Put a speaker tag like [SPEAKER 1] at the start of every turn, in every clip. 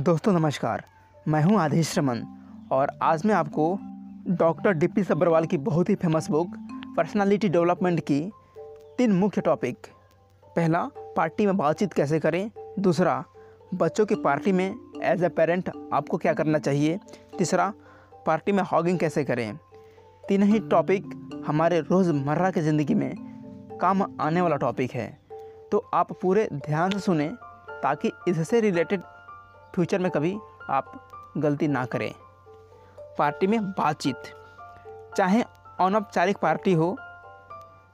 [SPEAKER 1] दोस्तों, नमस्कार। मैं हूँ आदेश रमन और आज मैं आपको डॉक्टर डिप्टी सब्रवाल की बहुत ही फ़ेमस बुक पर्सनालिटी डेवलपमेंट की तीन मुख्य टॉपिक पहला पार्टी में बातचीत कैसे करें? दूसरा, बच्चों की पार्टी में एज ए पेरेंट आपको क्या करना चाहिए? तीसरा पार्टी में हॉगिंग कैसे करें? तीन ही टॉपिक हमारे रोज़मर्रा की ज़िंदगी में काम आने वाला टॉपिक है। तो आप पूरे ध्यान से सुने ताकि इससे रिलेटेड फ्यूचर में कभी आप गलती ना करें। पार्टी में बातचीत। चाहे अनौपचारिक पार्टी हो,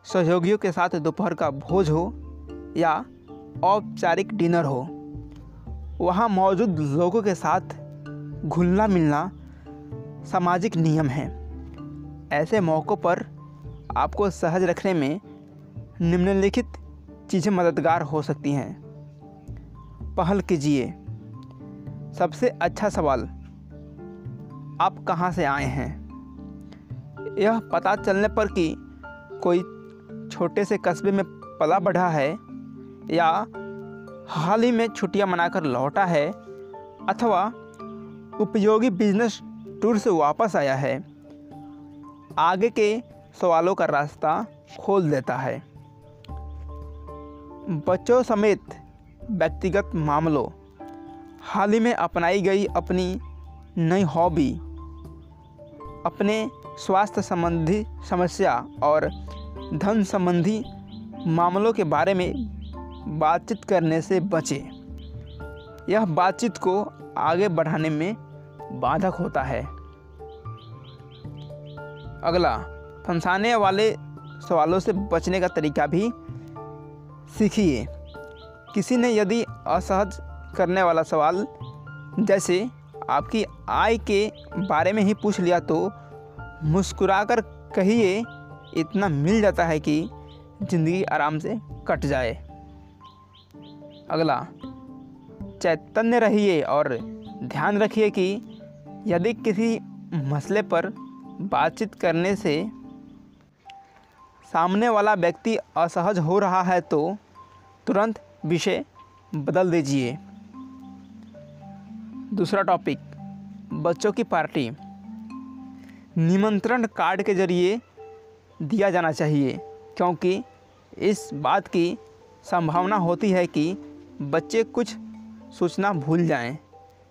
[SPEAKER 1] सहयोगियों के साथ दोपहर का भोज हो, या औपचारिक डिनर हो, वहाँ मौजूद लोगों के साथ घुलना मिलना सामाजिक नियम है। ऐसे मौक़ों पर आपको सहज रखने में निम्नलिखित चीज़ें मददगार हो सकती हैं। पहल कीजिए। सबसे अच्छा सवाल, आप कहाँ से आए हैं? यह पता चलने पर कि कोई छोटे से कस्बे में पला बढ़ा है या हाल ही में छुट्टियाँ मनाकर लौटा है अथवा उपयोगी बिज़नेस टूर से वापस आया है, आगे के सवालों का रास्ता खोल देता है। बच्चों समेत व्यक्तिगत मामलों हाल ही में अपनाई गई अपनी नई हॉबी, अपने स्वास्थ्य संबंधी समस्या और धन संबंधी मामलों के बारे में बातचीत करने से बचें। यह बातचीत को आगे बढ़ाने में बाधक होता है। अगला, फंसाने वाले सवालों से बचने का तरीका भी सीखिए। किसी ने यदि असहज करने वाला सवाल, जैसे आपकी आय के बारे में ही पूछ लिया तो मुस्कुराकर कहिए, इतना मिल जाता है कि ज़िंदगी आराम से कट जाए। अगला, चैतन्य रहिए और ध्यान रखिए कि यदि किसी मसले पर बातचीत करने से सामने वाला व्यक्ति असहज हो रहा है तो तुरंत विषय बदल दीजिए। दूसरा टॉपिक बच्चों की पार्टी निमंत्रण कार्ड के ज़रिए दिया जाना चाहिए, क्योंकि इस बात की संभावना होती है कि बच्चे कुछ सूचना भूल जाएँ।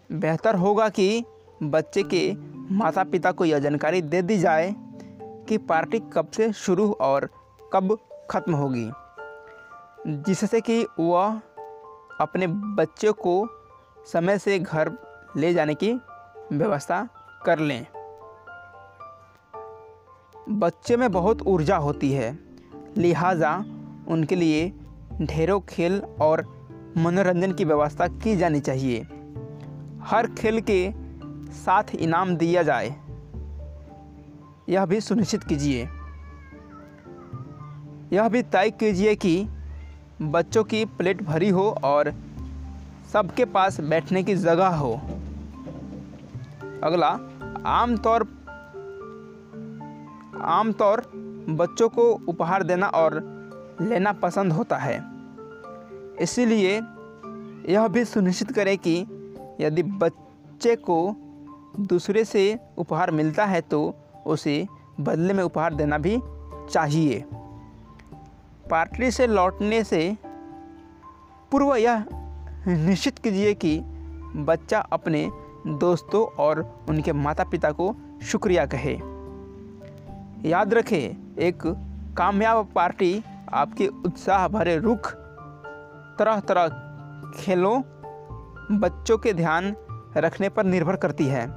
[SPEAKER 1] बेहतर होगा कि बच्चे के माता पिता को यह जानकारी दे दी जाए कि पार्टी कब से शुरू और कब ख़त्म होगी, जिससे कि वह अपने बच्चे को समय से घर ले जाने की व्यवस्था कर लें। बच्चे में बहुत ऊर्जा होती है, लिहाजा उनके लिए ढेरों खेल और मनोरंजन की व्यवस्था की जानी चाहिए। हर खेल के साथ इनाम दिया जाए। यह भी सुनिश्चित कीजिए। यह भी तय कीजिए कि बच्चों की प्लेट भरी हो और सबके पास बैठने की जगह हो। अगला, आमतौर आमतौर बच्चों को उपहार देना और लेना पसंद होता है। इसीलिए यह भी सुनिश्चित करें कि यदि बच्चे को दूसरे से उपहार मिलता है तो उसे बदले में उपहार देना भी चाहिए। पार्टी से लौटने से पूर्व यह निश्चित कीजिए कि बच्चा अपने दोस्तों और उनके माता पिता को शुक्रिया कहे। याद रखें, एक कामयाब पार्टी आपके उत्साह भरे रुख तरह तरह खेलों, बच्चों के ध्यान रखने पर निर्भर करती है।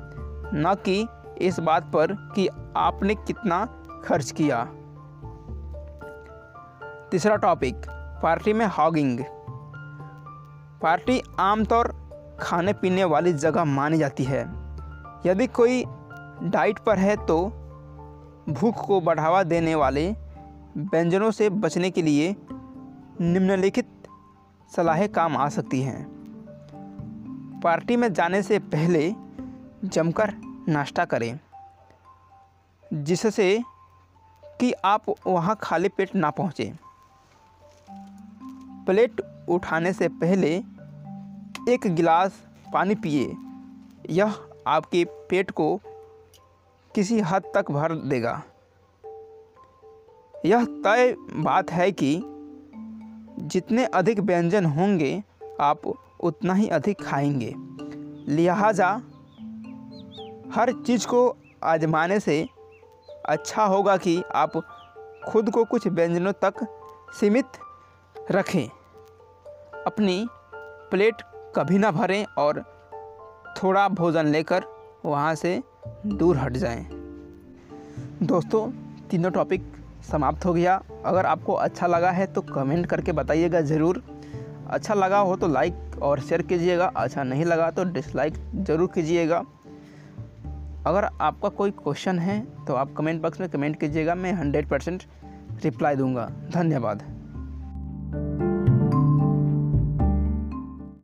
[SPEAKER 1] न कि इस बात पर कि आपने कितना खर्च किया। तीसरा टॉपिक पार्टी में हॉगिंग पार्टी आमतौर खाने पीने वाली जगह मानी जाती है। यदि कोई डाइट पर है तो भूख को बढ़ावा देने वाले व्यंजनों से बचने के लिए निम्नलिखित सलाहें काम आ सकती हैं। पार्टी में जाने से पहले जमकर नाश्ता करें, जिससे कि आप वहाँ खाली पेट ना पहुँचें। प्लेट उठाने से पहले एक गिलास पानी पिए। यह आपके पेट को किसी हद तक भर देगा। यह तय बात है कि जितने अधिक व्यंजन होंगे, आप उतना ही अधिक खाएँगे। लिहाजा, हर चीज़ को आजमाने से अच्छा होगा कि आप खुद को कुछ व्यंजनों तक सीमित रखें। अपनी प्लेट कभी ना भरें और थोड़ा भोजन लेकर वहाँ से दूर हट जाएँ। दोस्तों, तीनों टॉपिक समाप्त हो गया। अगर आपको अच्छा लगा है तो कमेंट करके बताइएगा ज़रूर। अच्छा लगा हो तो लाइक और शेयर कीजिएगा। अच्छा नहीं लगा तो डिसलाइक ज़रूर कीजिएगा। अगर आपका कोई क्वेश्चन है तो आप कमेंट बॉक्स में कमेंट कीजिएगा। मैं हंड्रेड परसेंट रिप्लाई दूँगा। धन्यवाद।